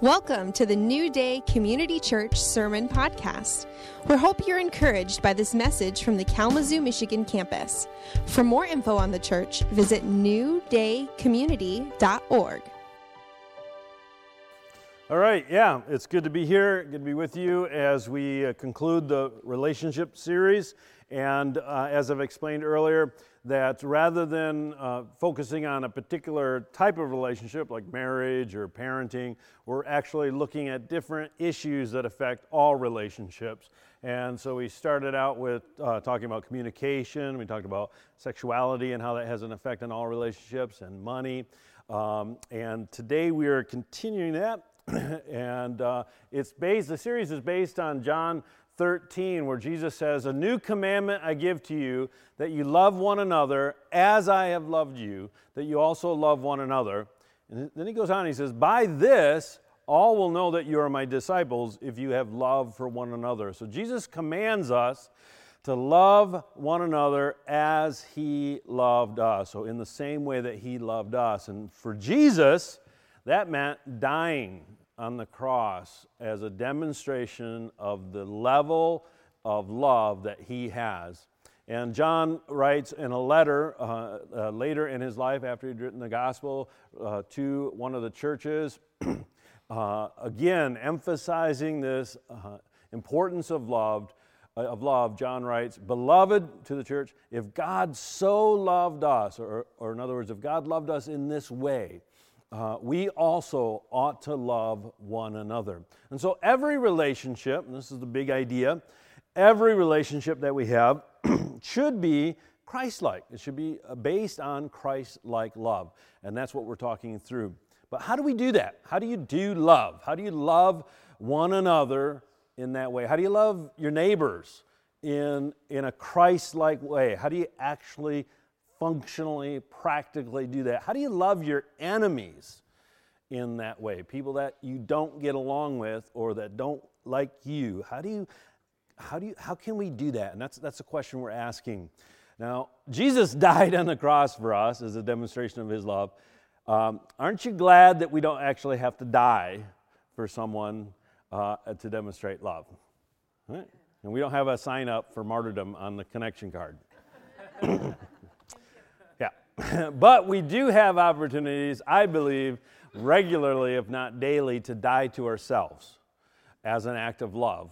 Welcome to the New Day Community Church Sermon Podcast. We hope you're encouraged by this message from the Kalamazoo, Michigan campus. For more info on the church, visit newdaycommunity.org. All right, yeah, it's good to be here, good to be with you as we uh, conclude the relationship series. And uh, as I've explained earlier, that rather than uh, focusing on a particular type of relationship like marriage or parenting, we're actually looking at different issues that affect all relationships. And so we started out with uh, talking about communication, we talked about sexuality and how that has an effect on all relationships, and money. Um, and today we are continuing that. and uh, it's based, the series is based on John 13, where Jesus says, A new commandment I give to you, that you love one another as I have loved you, that you also love one another. And then he goes on, he says, By this, all will know that you are my disciples if you have love for one another. So Jesus commands us to love one another as he loved us. So, in the same way that he loved us. And for Jesus, that meant dying on the cross as a demonstration of the level of love that he has. And John writes in a letter uh, uh, later in his life, after he'd written the gospel, uh, to one of the churches, uh, again emphasizing this uh, importance of love. Uh, of love, John writes, Beloved to the church, if God so loved us, or, or in other words, if God loved us in this way, uh, we also ought to love one another. And so, every relationship, this is the big idea, every relationship that we have should be Christ like. It should be uh, based on Christ like love. And that's what we're talking through. But how do we do that? How do you do love? How do you love one another in that way? How do you love your neighbors in, in a Christ like way? How do you actually functionally, practically do that? How do you love your enemies in that way? People that you don't get along with or that don't like you. How do you how do you how can we do that? And that's that's a question we're asking. Now, Jesus died on the cross for us as a demonstration of his love. Um, aren't you glad that we don't actually have to die for someone uh, to demonstrate love? Right? And we don't have a sign up for martyrdom on the connection card. but we do have opportunities, I believe, regularly, if not daily, to die to ourselves as an act of love,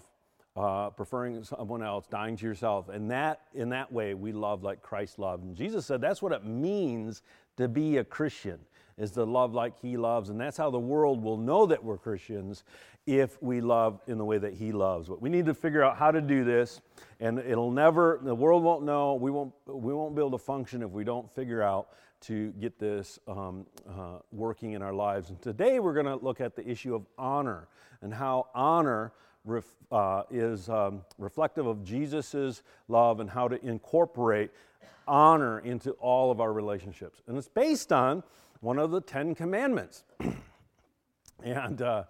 uh, preferring someone else, dying to yourself. And that, in that way, we love like Christ loved. And Jesus said that's what it means to be a Christian, is to love like he loves. And that's how the world will know that we're Christians if we love in the way that he loves. But we need to figure out how to do this, and it'll never, the world won't know, we won't, we won't be able to function if we don't figure out to get this um, uh, working in our lives. And today we're going to look at the issue of honor and how honor ref, uh, is um, reflective of Jesus' love and how to incorporate honor into all of our relationships. And it's based on one of the Ten Commandments. and uh,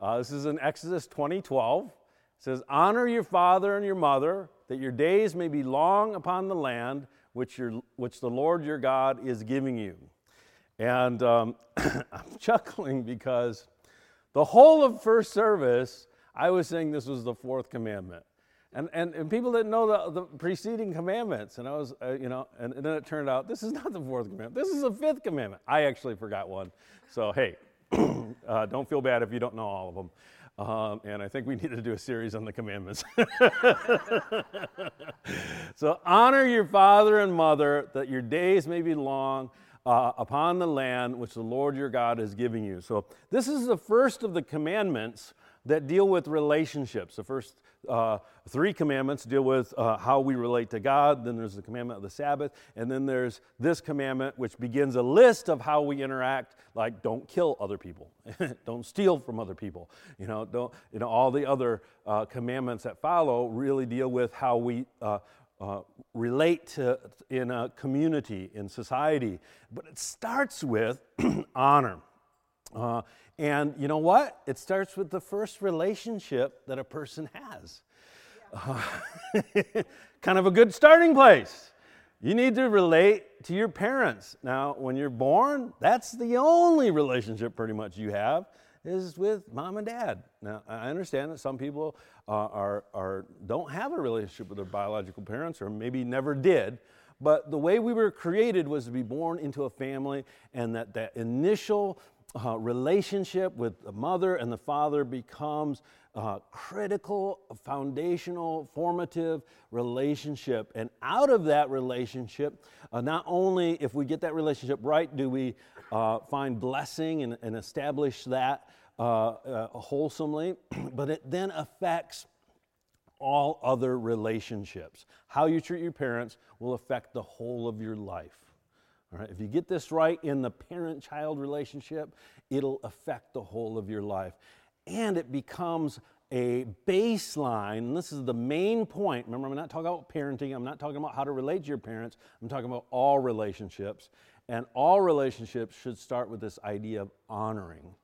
uh, this is in Exodus 20:12. It says, "Honor your father and your mother, that your days may be long upon the land which, your, which the Lord your God is giving you." And um, I'm chuckling because the whole of first service, I was saying this was the fourth commandment. And, and, and people didn't know the, the preceding commandments. And I was, uh, you know, and, and then it turned out this is not the fourth commandment. This is the fifth commandment. I actually forgot one. So, hey, uh, don't feel bad if you don't know all of them. Um, and I think we need to do a series on the commandments. so honor your father and mother that your days may be long uh, upon the land which the Lord your God is giving you. So this is the first of the commandments that deal with relationships. The first uh, three commandments deal with uh, how we relate to God. Then there's the commandment of the Sabbath. And then there's this commandment, which begins a list of how we interact, like don't kill other people, don't steal from other people. You know, don't, you know all the other uh, commandments that follow really deal with how we uh, uh, relate to in a community, in society. But it starts with honor. Uh, and you know what? It starts with the first relationship that a person has. Uh, kind of a good starting place. You need to relate to your parents. Now, when you're born, that's the only relationship pretty much you have. is with mom and dad. Now, I understand that some people uh, are, are, don't have a relationship with their biological parents or maybe never did. But the way we were created was to be born into a family, and that, that initial uh, relationship with the mother and the father becomes uh, critical, foundational, formative relationship. And out of that relationship, uh, not only if we get that relationship right, do we uh, find blessing and, and establish that uh, wholesomely, but it then affects all other relationships. How you treat your parents will affect the whole of your life. All right, if you get this right in the parent child relationship, it'll affect the whole of your life. And it becomes a baseline, and this is the main point. Remember, I'm not talking about parenting, I'm not talking about how to relate to your parents, I'm talking about all relationships. And all relationships should start with this idea of honoring.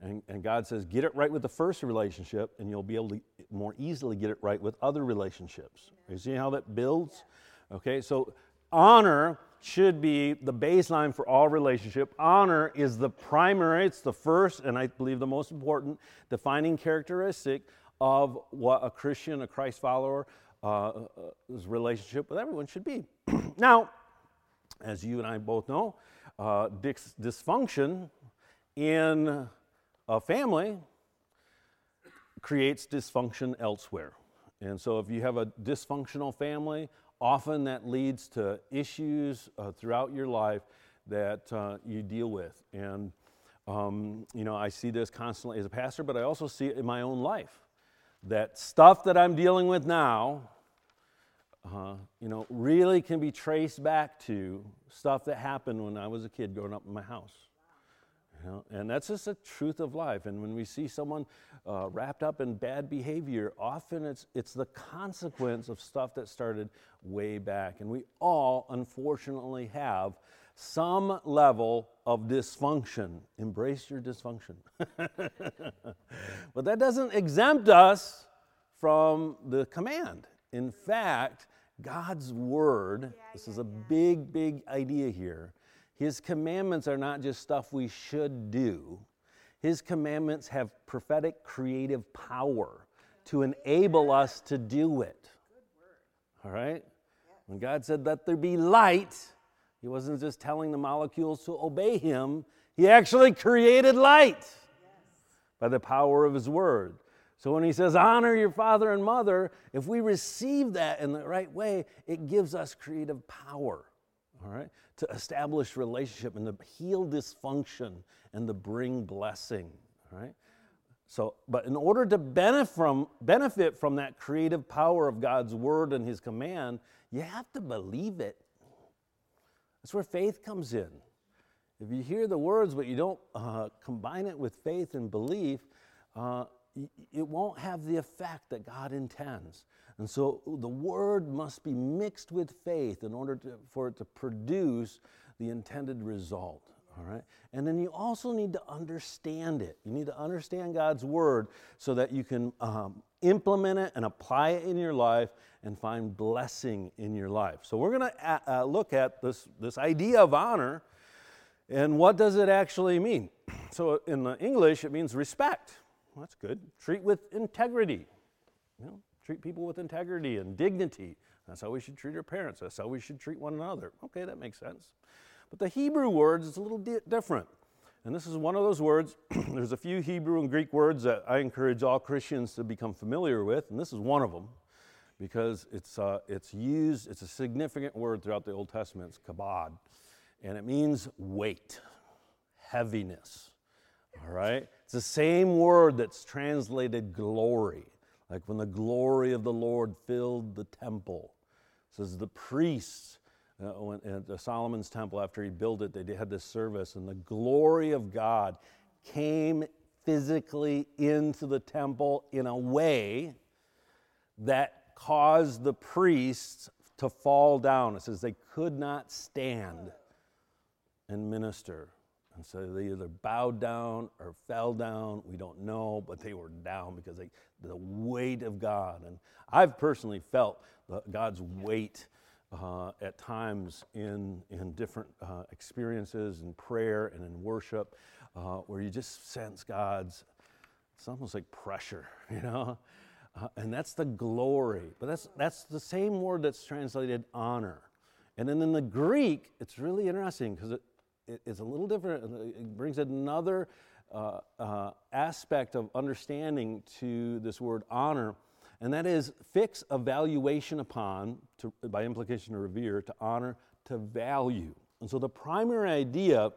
And, and, God says, get it right with the first relationship, and you'll be able to more easily get it right with other relationships. You see how that builds? Okay, so honor should be the baseline for all relationship. Honor is the primary, it's the first, and I believe the most important defining characteristic of what a Christian, a Christ follower, uh, relationship with everyone should be. now, as you and I both know, uh, dysfunction in a family creates dysfunction elsewhere. And so, if you have a dysfunctional family, often that leads to issues uh, throughout your life that uh, you deal with. And, um, you know, I see this constantly as a pastor, but I also see it in my own life. That stuff that I'm dealing with now, uh, you know, really can be traced back to stuff that happened when I was a kid growing up in my house. You know, and that's just the truth of life. And when we see someone uh, wrapped up in bad behavior, often it's, it's the consequence of stuff that started way back. And we all, unfortunately, have some level of dysfunction. Embrace your dysfunction. but that doesn't exempt us from the command. In fact, God's word, this is a big, big idea here his commandments are not just stuff we should do, His commandments have prophetic creative power to enable us to do it. All right? When God said, Let there be light, He wasn't just telling the molecules to obey Him, He actually created light by the power of His word. So when He says, Honor your father and mother, if we receive that in the right way, it gives us creative power. All right? to establish relationship and to heal dysfunction and to bring blessing, right? So, but in order to benefit from, benefit from that creative power of God's word and his command, you have to believe it. That's where faith comes in. If you hear the words but you don't uh, combine it with faith and belief, uh, it won't have the effect that God intends. And so the word must be mixed with faith in order to, for it to produce the intended result. All right? And then you also need to understand it. You need to understand God's word so that you can um, implement it and apply it in your life and find blessing in your life. So we're going to uh, uh, look at this, this idea of honor and what does it actually mean? So in the English, it means respect. Well, that's good. Treat with integrity. You know, treat people with integrity and dignity. That's how we should treat our parents. That's how we should treat one another. Okay, that makes sense. But the Hebrew words is a little di- different. And this is one of those words. There's a few Hebrew and Greek words that I encourage all Christians to become familiar with, and this is one of them because it's, uh, it's used, it's a significant word throughout the Old Testament. It's kabod, and it means weight, heaviness. All right? It's the same word that's translated glory. Like when the glory of the Lord filled the temple. It says the priests uh, when, at Solomon's temple, after he built it, they had this service, and the glory of God came physically into the temple in a way that caused the priests to fall down. It says they could not stand and minister. And so they either bowed down or fell down. We don't know, but they were down because they, the weight of God. And I've personally felt God's weight uh, at times in, in different uh, experiences in prayer and in worship. uh, where you just sense God's, it's almost like pressure, you know? Uh, and that's the glory. But that's, that's the same word that's translated honor. And then in the Greek, it's really interesting because it, it's a little different. It brings another uh, uh, aspect of understanding to this word honor, and that is fix a valuation upon, to, by implication, to revere, to honor, to value. And so the primary idea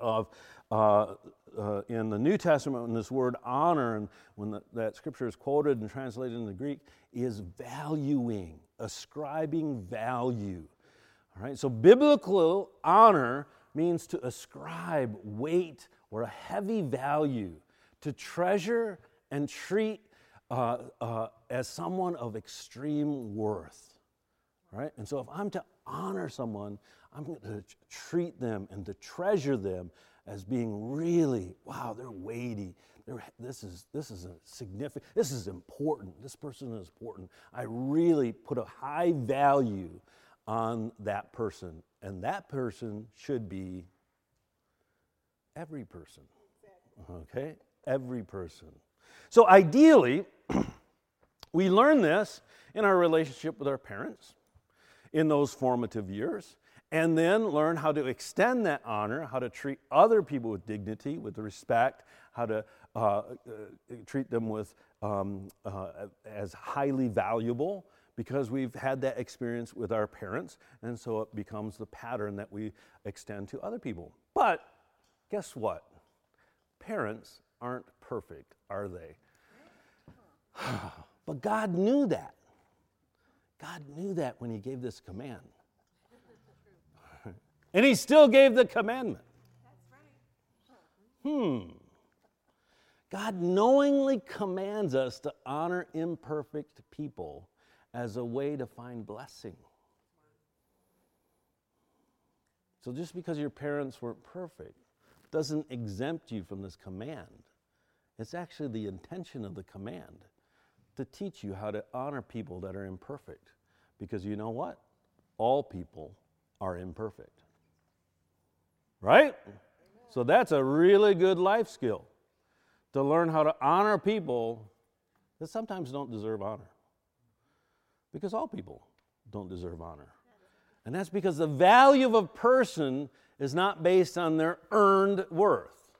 of uh, uh, in the New Testament, when this word honor, and when the, that scripture is quoted and translated into Greek, is valuing, ascribing value. All right, so biblical honor means to ascribe weight or a heavy value, to treasure and treat uh, uh, as someone of extreme worth. Right? And so if I'm to honor someone, I'm going to treat them and to treasure them as being really, wow, they're weighty. They're, this is this is a significant. This is important. This person is important. I really put a high value on that person, and that person should be every person. Okay, every person. So ideally, we learn this in our relationship with our parents in those formative years and then learn how to extend that honor, how to treat other people with dignity, with respect, how to uh, uh, treat them with um, uh, as highly valuable because we've had that experience with our parents, and so it becomes the pattern that we extend to other people. But guess what? Parents aren't perfect, are they? but God knew that. God knew that when He gave this command. And he still gave the commandment. Hmm. God knowingly commands us to honor imperfect people as a way to find blessing. So just because your parents weren't perfect doesn't exempt you from this command. It's actually the intention of the command to teach you how to honor people that are imperfect. Because you know what? All people are imperfect right? So that's a really good life skill to learn how to honor people that sometimes don't deserve honor. Because all people don't deserve honor. And that's because the value of a person is not based on their earned worth,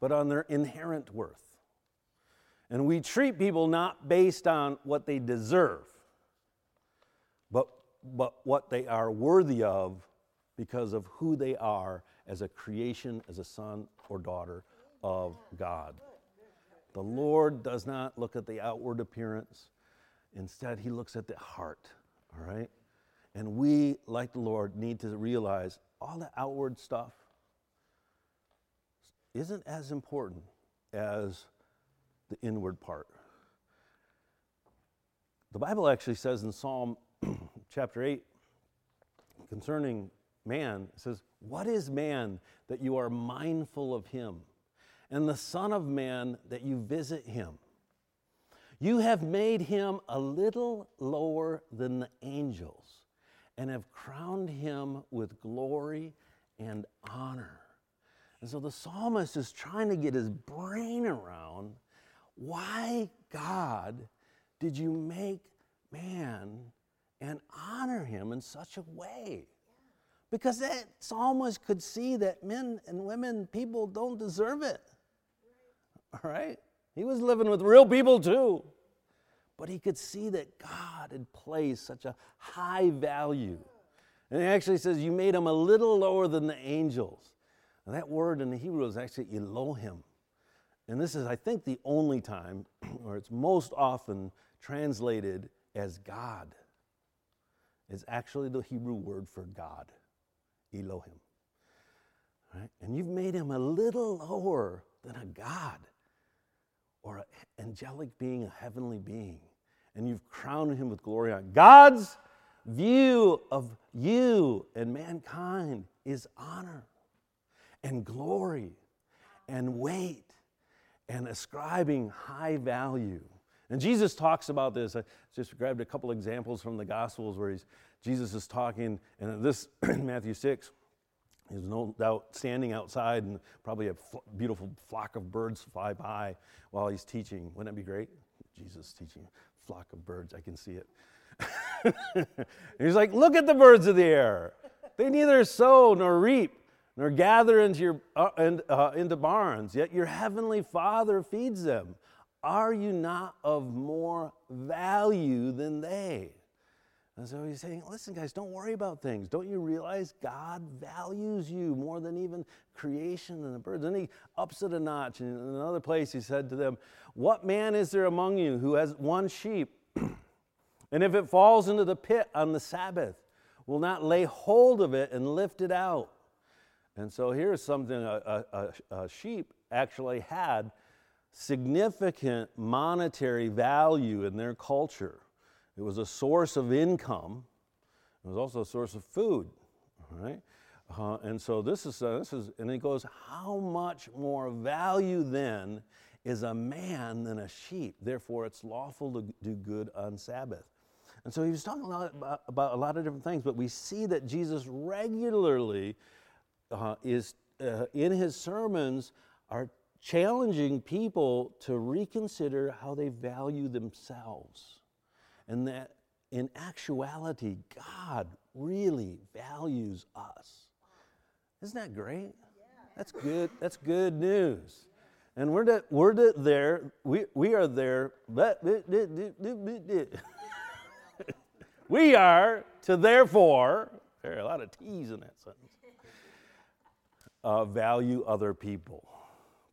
but on their inherent worth. And we treat people not based on what they deserve, but, but what they are worthy of because of who they are as a creation, as a son or daughter of God. The Lord does not look at the outward appearance, instead, He looks at the heart, all right? And we, like the Lord, need to realize all the outward stuff isn't as important as the inward part. The Bible actually says in Psalm chapter 8 concerning man. It says, What is man that you are mindful of him? And the Son of Man that you visit him? You have made him a little lower than the angels and have crowned him with glory and honor. And so the psalmist is trying to get his brain around why, God, did you make man and honor him in such a way? because that psalmist could see that men and women, people don't deserve it. All right? He was living with real people too. But he could see that God had placed such a high value. And he actually says, You made him a little lower than the angels. And that word in the Hebrew is actually Elohim. And this is, I think, the only time, or it's most often translated as God. It's actually the Hebrew word for God. Elohim. Right? And you've made him a little lower than a God or an angelic being, a heavenly being. And you've crowned him with glory on. God's view of you and mankind is honor and glory and weight and ascribing high value. And Jesus talks about this. I just grabbed a couple examples from the Gospels where he's Jesus is talking, and this in Matthew 6, He was no doubt standing outside and probably a fl- beautiful flock of birds fly by while he's teaching. Wouldn't that be great? Jesus teaching flock of birds. I can see it. he's like, Look at the birds of the air. They neither sow nor reap nor gather into, your, uh, and, uh, into barns, yet your heavenly Father feeds them. Are you not of more value than they? And so he's saying, listen, guys, don't worry about things. Don't you realize God values you more than even creation and the birds? And he ups it a notch. And in another place, he said to them, What man is there among you who has one sheep? and if it falls into the pit on the Sabbath, will not lay hold of it and lift it out? And so here's something a, a, a sheep actually had significant monetary value in their culture. It was a source of income. It was also a source of food. right? Uh, and so this is, uh, this is, and he goes, how much more value then is a man than a sheep? Therefore, it's lawful to do good on Sabbath. And so he was talking a lot about, about a lot of different things, but we see that Jesus regularly uh, is uh, in his sermons are challenging people to reconsider how they value themselves and that in actuality, God really values us. Isn't that great? That's good. That's good news. And we're, we're there, we, we are there, but we are to therefore, there are a lot of T's in that sentence, uh, value other people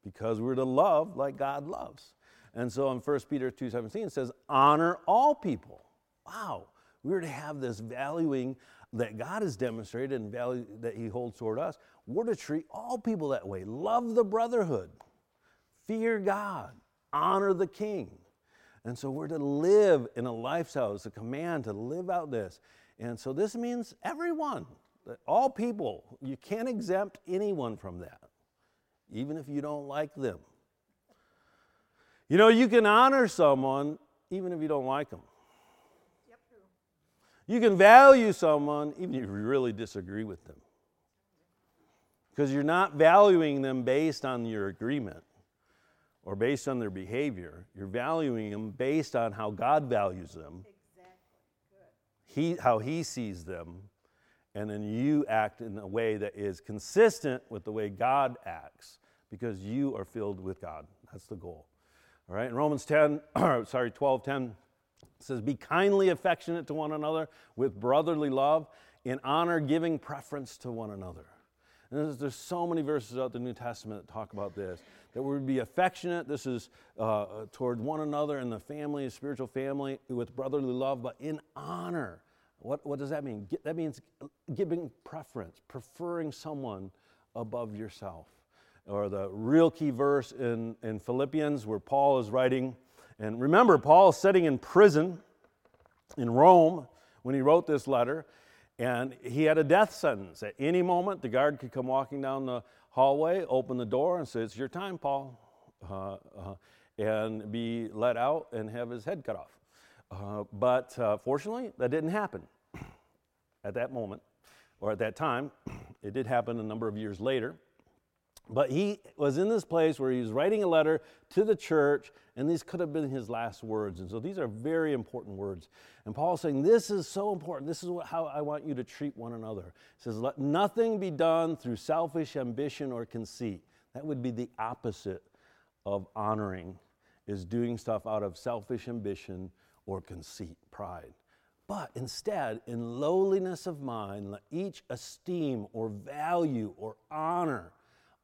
because we're to love like God loves. And so in 1 Peter 2:17 it says, honor all people. Wow, we're to have this valuing that God has demonstrated and value that He holds toward us. We're to treat all people that way. Love the brotherhood, fear God, honor the king. And so we're to live in a lifestyle. It's a command to live out this. And so this means everyone, all people. You can't exempt anyone from that, even if you don't like them. You know, you can honor someone even if you don't like them. Yep, you can value someone even if you really disagree with them. Because you're not valuing them based on your agreement or based on their behavior. You're valuing them based on how God values them, he, how He sees them, and then you act in a way that is consistent with the way God acts because you are filled with God. That's the goal. All right, in Romans 10, sorry, 12, 10, it says, Be kindly affectionate to one another with brotherly love, in honor giving preference to one another. And there's, so many verses out the New Testament that talk about this. That we would be affectionate. This is uh, toward one another in the family, spiritual family, with brotherly love, but in honor. What, what does that mean? That means giving preference, preferring someone above yourself or the real key verse in, in Philippians where Paul is writing. And remember, Paul is sitting in prison in Rome when he wrote this letter, and he had a death sentence. At any moment, the guard could come walking down the hallway, open the door, and say, It's your time, Paul, uh, uh, and be let out and have his head cut off. Uh, but uh, fortunately, that didn't happen at that moment or at that time. It did happen a number of years later. But he was in this place where he was writing a letter to the church, and these could have been his last words. And so these are very important words. And Paul's saying, This is so important. This is what, how I want you to treat one another. He says, Let nothing be done through selfish ambition or conceit. That would be the opposite of honoring, is doing stuff out of selfish ambition or conceit, pride. But instead, in lowliness of mind, let each esteem or value or honor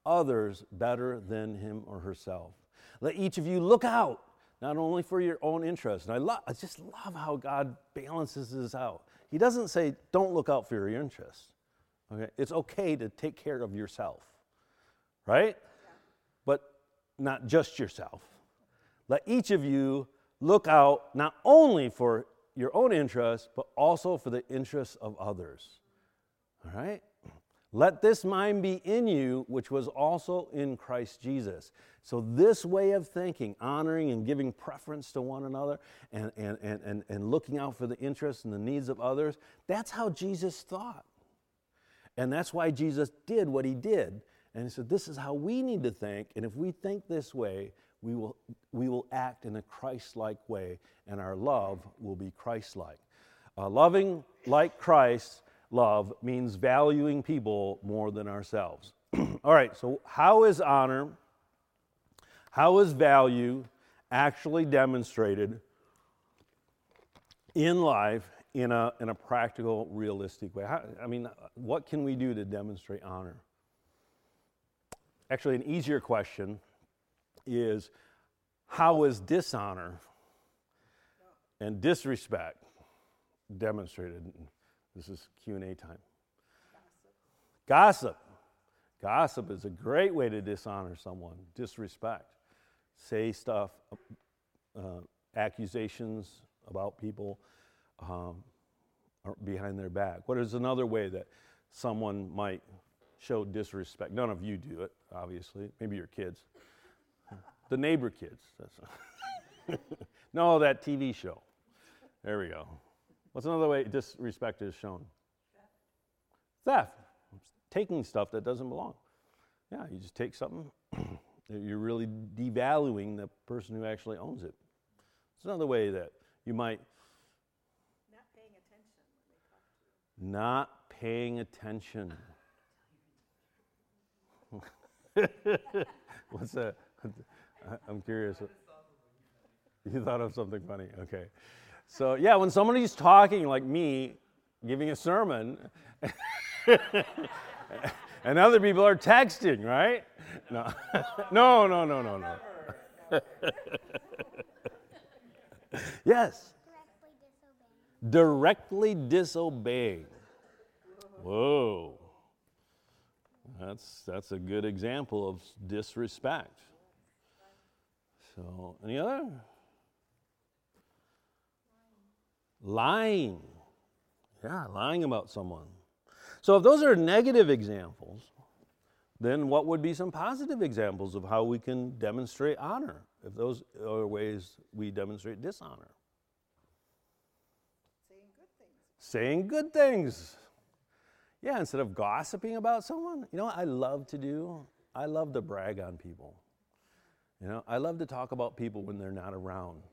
others better than him or herself. Let each of you look out, not only for your own interest. And I, lo- I just love how God balances this out. He doesn't say, don't look out for your interest. Okay? It's okay to take care of yourself, right? But not just yourself. Let each of you look out not only for your own interest, but also for the interests of others. All right? Let this mind be in you, which was also in Christ Jesus. So, this way of thinking, honoring and giving preference to one another and, and, and, and, and looking out for the interests and the needs of others, that's how Jesus thought. And that's why Jesus did what he did. And he said, This is how we need to think. And if we think this way, we will, we will act in a Christ like way, and our love will be Christ like. Uh, loving like Christ love means valuing people more than ourselves. All right, so how is honor, how is value actually demonstrated in life in a, in a practical, realistic way? How, I mean, what can we do to demonstrate honor? Actually, an easier question is how is dishonor and disrespect demonstrated? This is Q&A time. Gossip. Gossip is a great way to dishonor someone, disrespect. Say stuff, uh, accusations about people um, behind their back. What is another way that someone might show disrespect? None of you do it, obviously. Maybe your kids. The neighbor kids. no, that TV show. There we go. What's another way disrespect is shown? Theft. Taking stuff that doesn't belong. Yeah, you just take something, you're really devaluing the person who actually owns it. It's another way that you might. Not paying attention? Not paying attention. What's that? I'm curious. You thought of something funny. Okay. So, yeah, when somebody's talking like me, giving a sermon, and other people are texting, right? No, no, no, no, no, no. yes. Directly disobeying. Whoa. That's, that's a good example of disrespect. So, any other? Lying. Yeah, lying about someone. So, if those are negative examples, then what would be some positive examples of how we can demonstrate honor if those are ways we demonstrate dishonor? Saying good things. Saying good things. Yeah, instead of gossiping about someone, you know what I love to do? I love to brag on people. You know, I love to talk about people when they're not around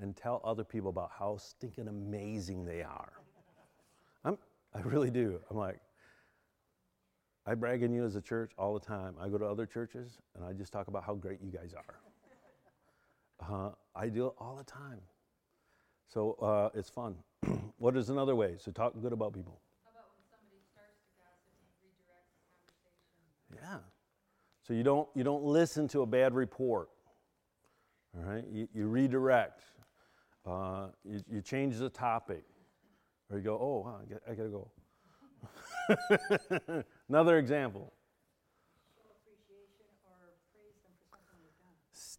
and tell other people about how stinking amazing they are. I'm, I really do. I'm like, I brag on you as a church all the time. I go to other churches and I just talk about how great you guys are. Uh, I do it all the time. So uh, it's fun. what is another way? So talk good about people. Yeah. So you don't you don't listen to a bad report. All right. You, you redirect. Uh, you, you, change the topic, or you go, oh, wow, I, got, to go. Another example.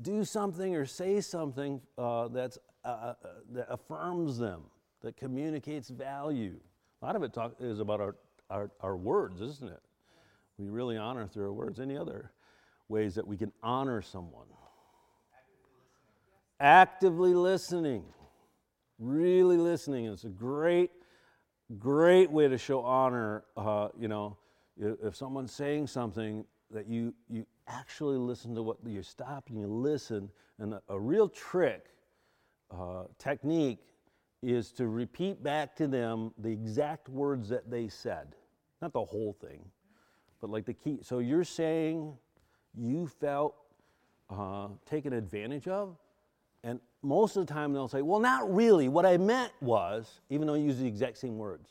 Do something or say something uh, that's, uh, uh, that affirms them, that communicates value. A lot of it talk, is about our, our, our words, isn't it? We really honor through our words. Any other ways that we can honor someone? Actively listening. Really listening. It's a great, great way to show honor. Uh, you know, if someone's saying something, that you, you actually listen to what you stop and you listen. And a, a real trick, uh, technique, is to repeat back to them the exact words that they said. Not the whole thing, but like the key. So you're saying you felt uh, taken advantage of? And most of the time they'll say, well, not really. What I meant was, even though I use the exact same words.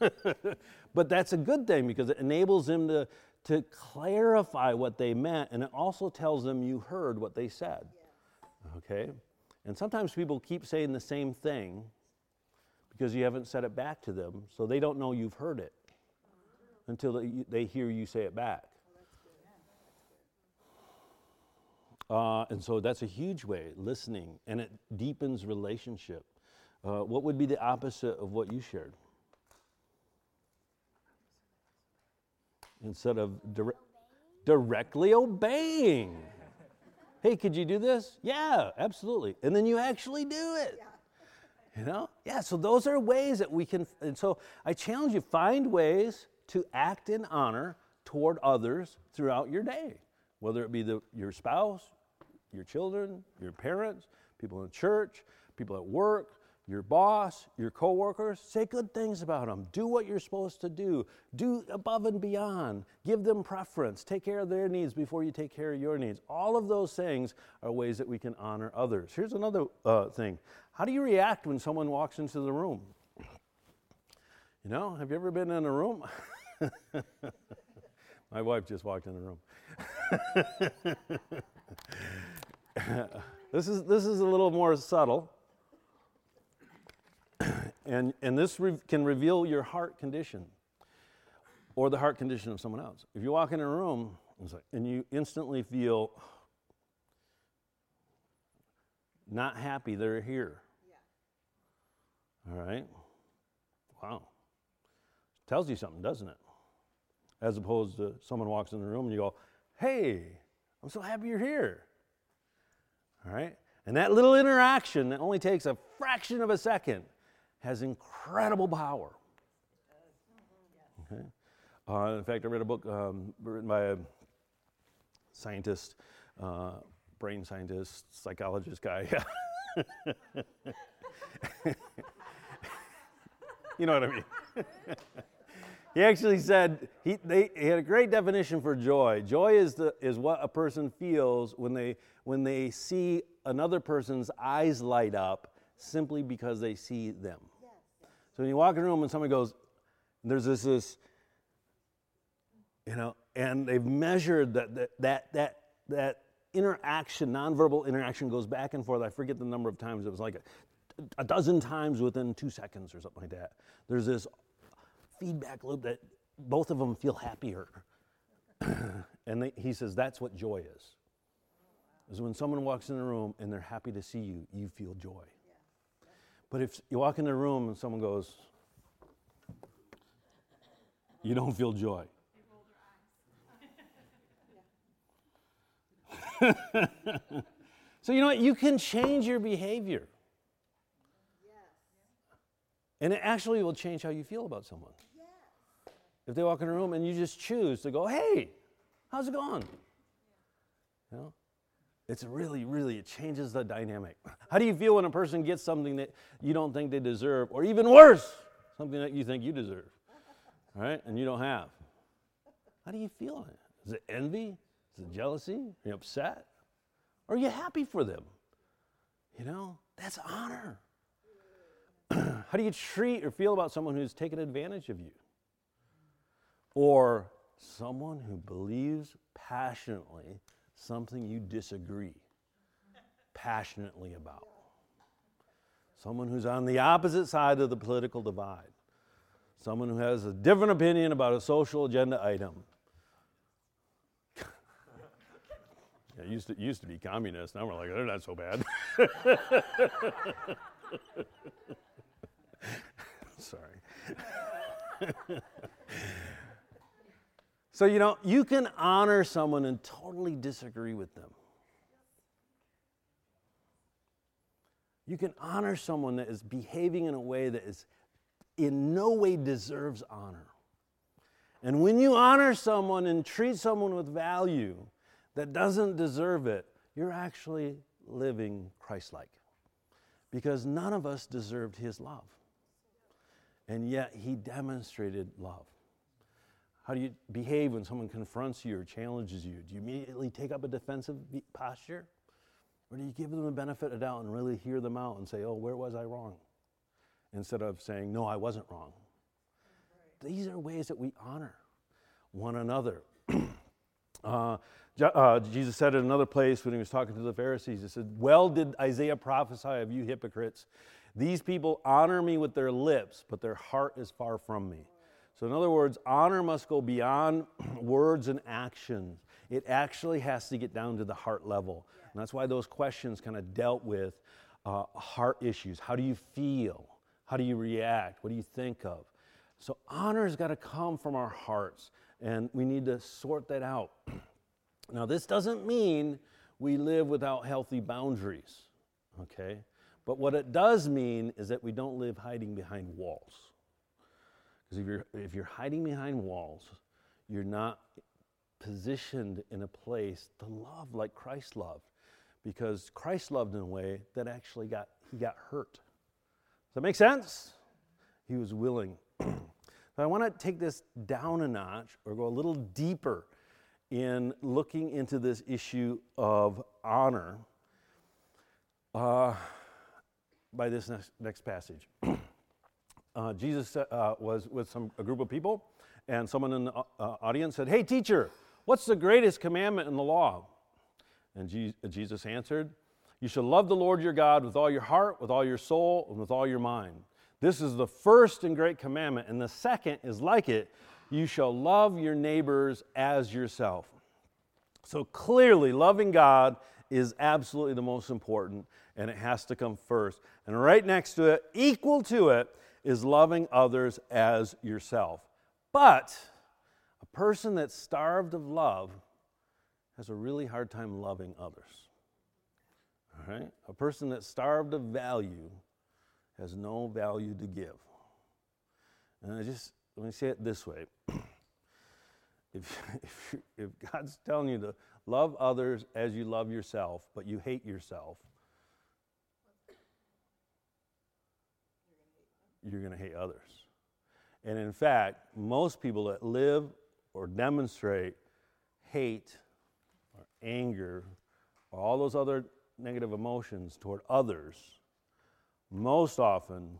but that's a good thing because it enables them to, to clarify what they meant and it also tells them you heard what they said. Okay? And sometimes people keep saying the same thing because you haven't said it back to them, so they don't know you've heard it until they, they hear you say it back. Uh, and so that's a huge way, listening, and it deepens relationship. Uh, what would be the opposite of what you shared? Instead of dire- directly obeying. Hey, could you do this? Yeah, absolutely. And then you actually do it. You know? Yeah, so those are ways that we can. And so I challenge you find ways to act in honor toward others throughout your day, whether it be the, your spouse, your children, your parents, people in church, people at work, your boss, your coworkers, say good things about them. Do what you're supposed to do. Do above and beyond. Give them preference. Take care of their needs before you take care of your needs. All of those things are ways that we can honor others. Here's another uh, thing How do you react when someone walks into the room? You know, have you ever been in a room? My wife just walked in the room. this, is, this is a little more subtle. And, and this re- can reveal your heart condition or the heart condition of someone else. If you walk in a room and you instantly feel not happy they're here. Yeah. All right? Wow. Tells you something, doesn't it? As opposed to someone walks in the room and you go, hey, I'm so happy you're here. All right? And that little interaction that only takes a fraction of a second has incredible power. Okay? Uh, in fact, I read a book um, written by a scientist, uh, brain scientist, psychologist guy. you know what I mean? he actually said he, they, he had a great definition for joy. Joy is, the, is what a person feels when they, when they see another person's eyes light up simply because they see them. So when you walk in a room and somebody goes, there's this, this, you know, and they've measured that that that that, that interaction, nonverbal interaction goes back and forth. I forget the number of times. It was like a, a dozen times within two seconds or something like that. There's this feedback loop that both of them feel happier. and they, he says that's what joy is. Is when someone walks in the room and they're happy to see you, you feel joy. But if you walk in the room and someone goes, you don't feel joy. so, you know what? You can change your behavior. And it actually will change how you feel about someone. If they walk in a room and you just choose to go, hey, how's it going? You know? It's really, really, it changes the dynamic. How do you feel when a person gets something that you don't think they deserve, or even worse, something that you think you deserve, right? And you don't have? How do you feel? Is it envy? Is it jealousy? Are you upset? Are you happy for them? You know, that's honor. How do you treat or feel about someone who's taken advantage of you? Or someone who believes passionately something you disagree passionately about. Someone who's on the opposite side of the political divide. Someone who has a different opinion about a social agenda item. it used to, used to be communist. Now we're like, they're not so bad. Sorry. So, you know, you can honor someone and totally disagree with them. You can honor someone that is behaving in a way that is in no way deserves honor. And when you honor someone and treat someone with value that doesn't deserve it, you're actually living Christ like. Because none of us deserved his love. And yet he demonstrated love. How do you behave when someone confronts you or challenges you? Do you immediately take up a defensive posture? Or do you give them the benefit of doubt and really hear them out and say, oh, where was I wrong? Instead of saying, no, I wasn't wrong. These are ways that we honor one another. uh, uh, Jesus said in another place when he was talking to the Pharisees, he said, Well did Isaiah prophesy of you hypocrites. These people honor me with their lips, but their heart is far from me. So, in other words, honor must go beyond words and actions. It actually has to get down to the heart level. And that's why those questions kind of dealt with uh, heart issues. How do you feel? How do you react? What do you think of? So, honor's got to come from our hearts, and we need to sort that out. now, this doesn't mean we live without healthy boundaries, okay? But what it does mean is that we don't live hiding behind walls. Because if you're, if you're hiding behind walls, you're not positioned in a place to love like Christ loved. Because Christ loved in a way that actually got, he got hurt. Does that make sense? He was willing. I want to take this down a notch or go a little deeper in looking into this issue of honor uh, by this next, next passage. uh, Jesus uh, was with some, a group of people, and someone in the uh, audience said, Hey, teacher, what's the greatest commandment in the law? And Je- Jesus answered, You shall love the Lord your God with all your heart, with all your soul, and with all your mind. This is the first and great commandment, and the second is like it you shall love your neighbors as yourself. So clearly, loving God is absolutely the most important, and it has to come first. And right next to it, equal to it, is loving others as yourself. But a person that's starved of love has a really hard time loving others. All right? A person that's starved of value has no value to give. And I just, let me say it this way. if, if, if God's telling you to love others as you love yourself, but you hate yourself, you're going to hate others. And in fact, most people that live or demonstrate hate or anger or all those other negative emotions toward others, most often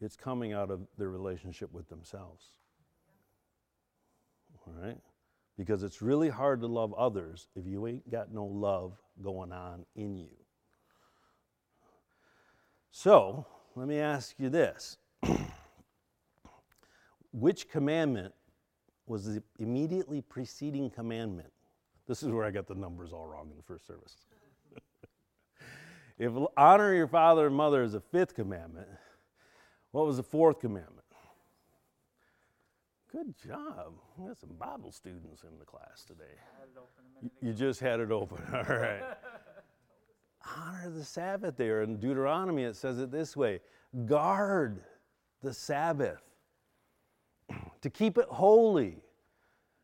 it's coming out of their relationship with themselves. All right? Because it's really hard to love others if you ain't got no love going on in you. So, let me ask you this Which commandment was the immediately preceding commandment? This is where I got the numbers all wrong in the first service. if honor your father and mother is the fifth commandment, what was the fourth commandment? Good job. We got some Bible students in the class today. You just had it open. All right. Honor the Sabbath there. In Deuteronomy, it says it this way guard the Sabbath, to keep it holy,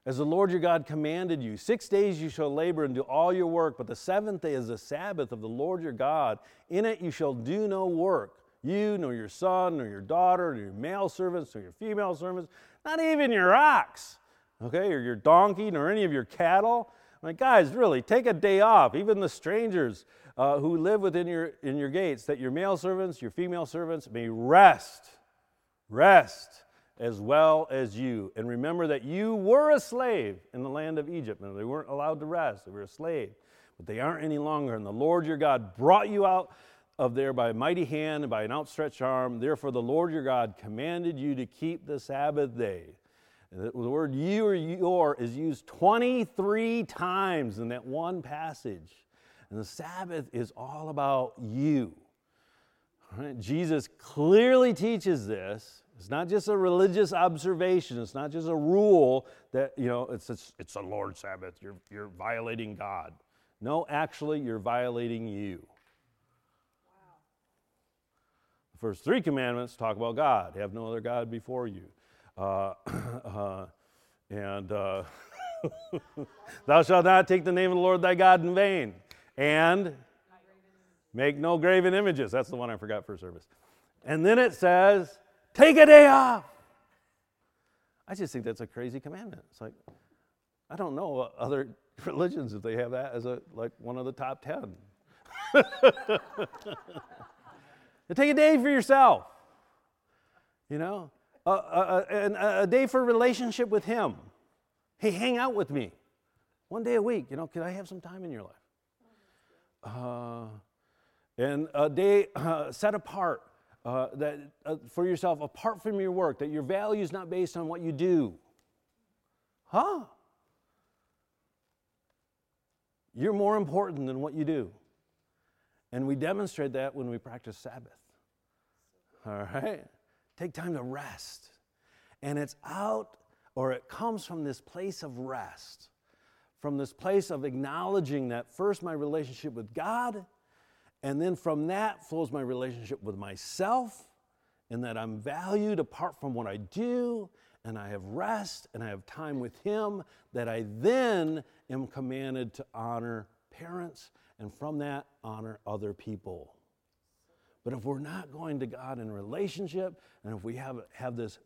as the Lord your God commanded you. Six days you shall labor and do all your work, but the seventh day is the Sabbath of the Lord your God. In it you shall do no work you, nor your son, nor your daughter, nor your male servants, nor your female servants, not even your ox, okay, or your donkey, nor any of your cattle. Like, guys, really, take a day off. Even the strangers uh, who live within your, in your gates, that your male servants, your female servants may rest, rest as well as you. And remember that you were a slave in the land of Egypt. and they weren't allowed to rest, they were a slave. But they aren't any longer. And the Lord your God brought you out of there by a mighty hand and by an outstretched arm. Therefore, the Lord your God commanded you to keep the Sabbath day. The word you or your is used 23 times in that one passage. And the Sabbath is all about you. Right? Jesus clearly teaches this. It's not just a religious observation. It's not just a rule that, you know, it's, it's, it's a Lord's Sabbath. You're, you're violating God. No, actually, you're violating you. The first three commandments talk about God. Have no other God before you. Uh, uh, and uh, thou shalt not take the name of the Lord thy God in vain. And make no graven images. That's the one I forgot for service. And then it says, take a day off. I just think that's a crazy commandment. It's like, I don't know other religions if they have that as a like one of the top ten. take a day for yourself. You know, a, a, a, day for relationship with Him. Hey, hang out with me one day a week. You know, can I have some time in your life? Uh, and a day uh, set apart uh, that uh, for yourself, apart from your work, that your value is not based on what you do. Huh? You're more important than what you do. And we demonstrate that when we practice Sabbath. All right? Take time to rest. And it's out, or it comes from this place of rest, from this place of acknowledging that first my relationship with God, and then from that flows my relationship with myself, and that I'm valued apart from what I do, and I have rest and I have time with Him, that I then am commanded to honor parents and from that honor other people. But if we're not going to God in relationship, and if we have, have this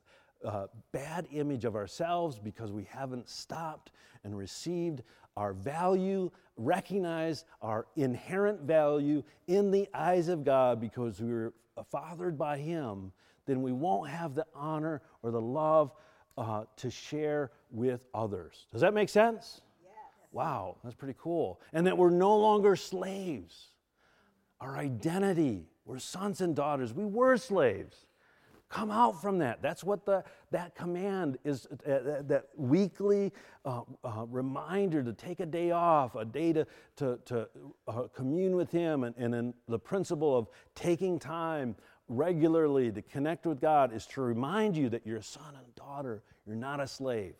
uh, bad image of ourselves because we haven't stopped and received our value, recognized our inherent value in the eyes of God because we were fathered by Him, then we won't have the honor or the love uh, to share with others. Does that make sense? Yes. Wow, that's pretty cool. And that we're no longer slaves. Our identity, we're sons and daughters. We were slaves. Come out from that. That's what the, that command is uh, that weekly uh, uh, reminder to take a day off, a day to, to, to uh, commune with Him, and, and then the principle of taking time regularly to connect with God is to remind you that you're a son and daughter, you're not a slave.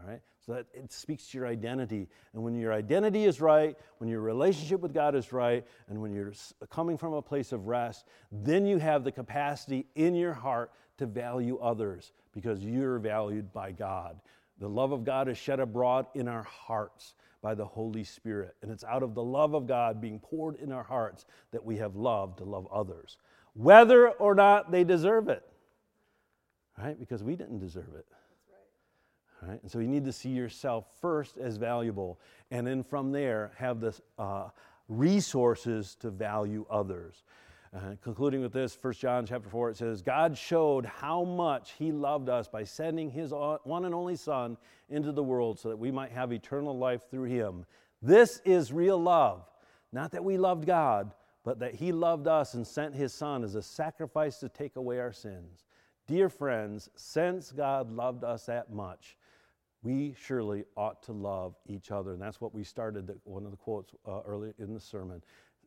All right? So that it speaks to your identity. And when your identity is right, when your relationship with God is right, and when you're coming from a place of rest, then you have the capacity in your heart to value others because you're valued by God. The love of God is shed abroad in our hearts by the Holy Spirit. And it's out of the love of God being poured in our hearts that we have love to love others, whether or not they deserve it. Right? Because we didn't deserve it. Right? And so you need to see yourself first as valuable, and then from there have the uh, resources to value others. Uh, concluding with this, 1 John chapter 4, it says, God showed how much He loved us by sending His one and only Son into the world so that we might have eternal life through Him. This is real love. Not that we loved God, but that He loved us and sent His Son as a sacrifice to take away our sins. Dear friends, since God loved us that much, we surely ought to love each other. And that's what we started, the, one of the quotes uh, early in the sermon.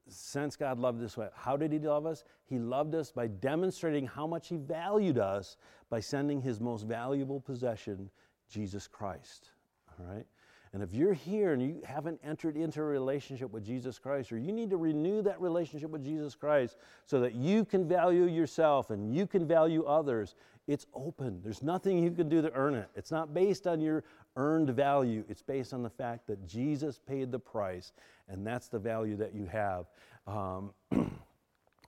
Since God loved this way, how did He love us? He loved us by demonstrating how much He valued us by sending His most valuable possession, Jesus Christ. All right? And if you're here and you haven't entered into a relationship with Jesus Christ, or you need to renew that relationship with Jesus Christ so that you can value yourself and you can value others, it's open. There's nothing you can do to earn it. It's not based on your earned value, it's based on the fact that Jesus paid the price, and that's the value that you have. Um, I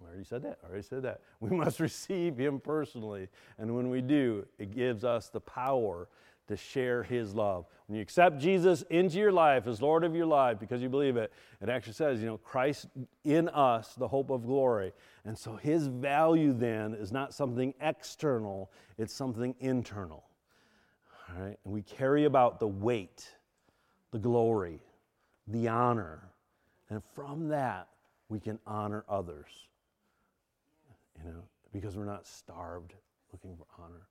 already said that. I already said that. We must receive Him personally. And when we do, it gives us the power to share his love. When you accept Jesus into your life as Lord of your life because you believe it, it actually says, you know, Christ in us, the hope of glory. And so his value then is not something external, it's something internal. All right? And we carry about the weight, the glory, the honor. And from that, we can honor others. You know, because we're not starved looking for honor.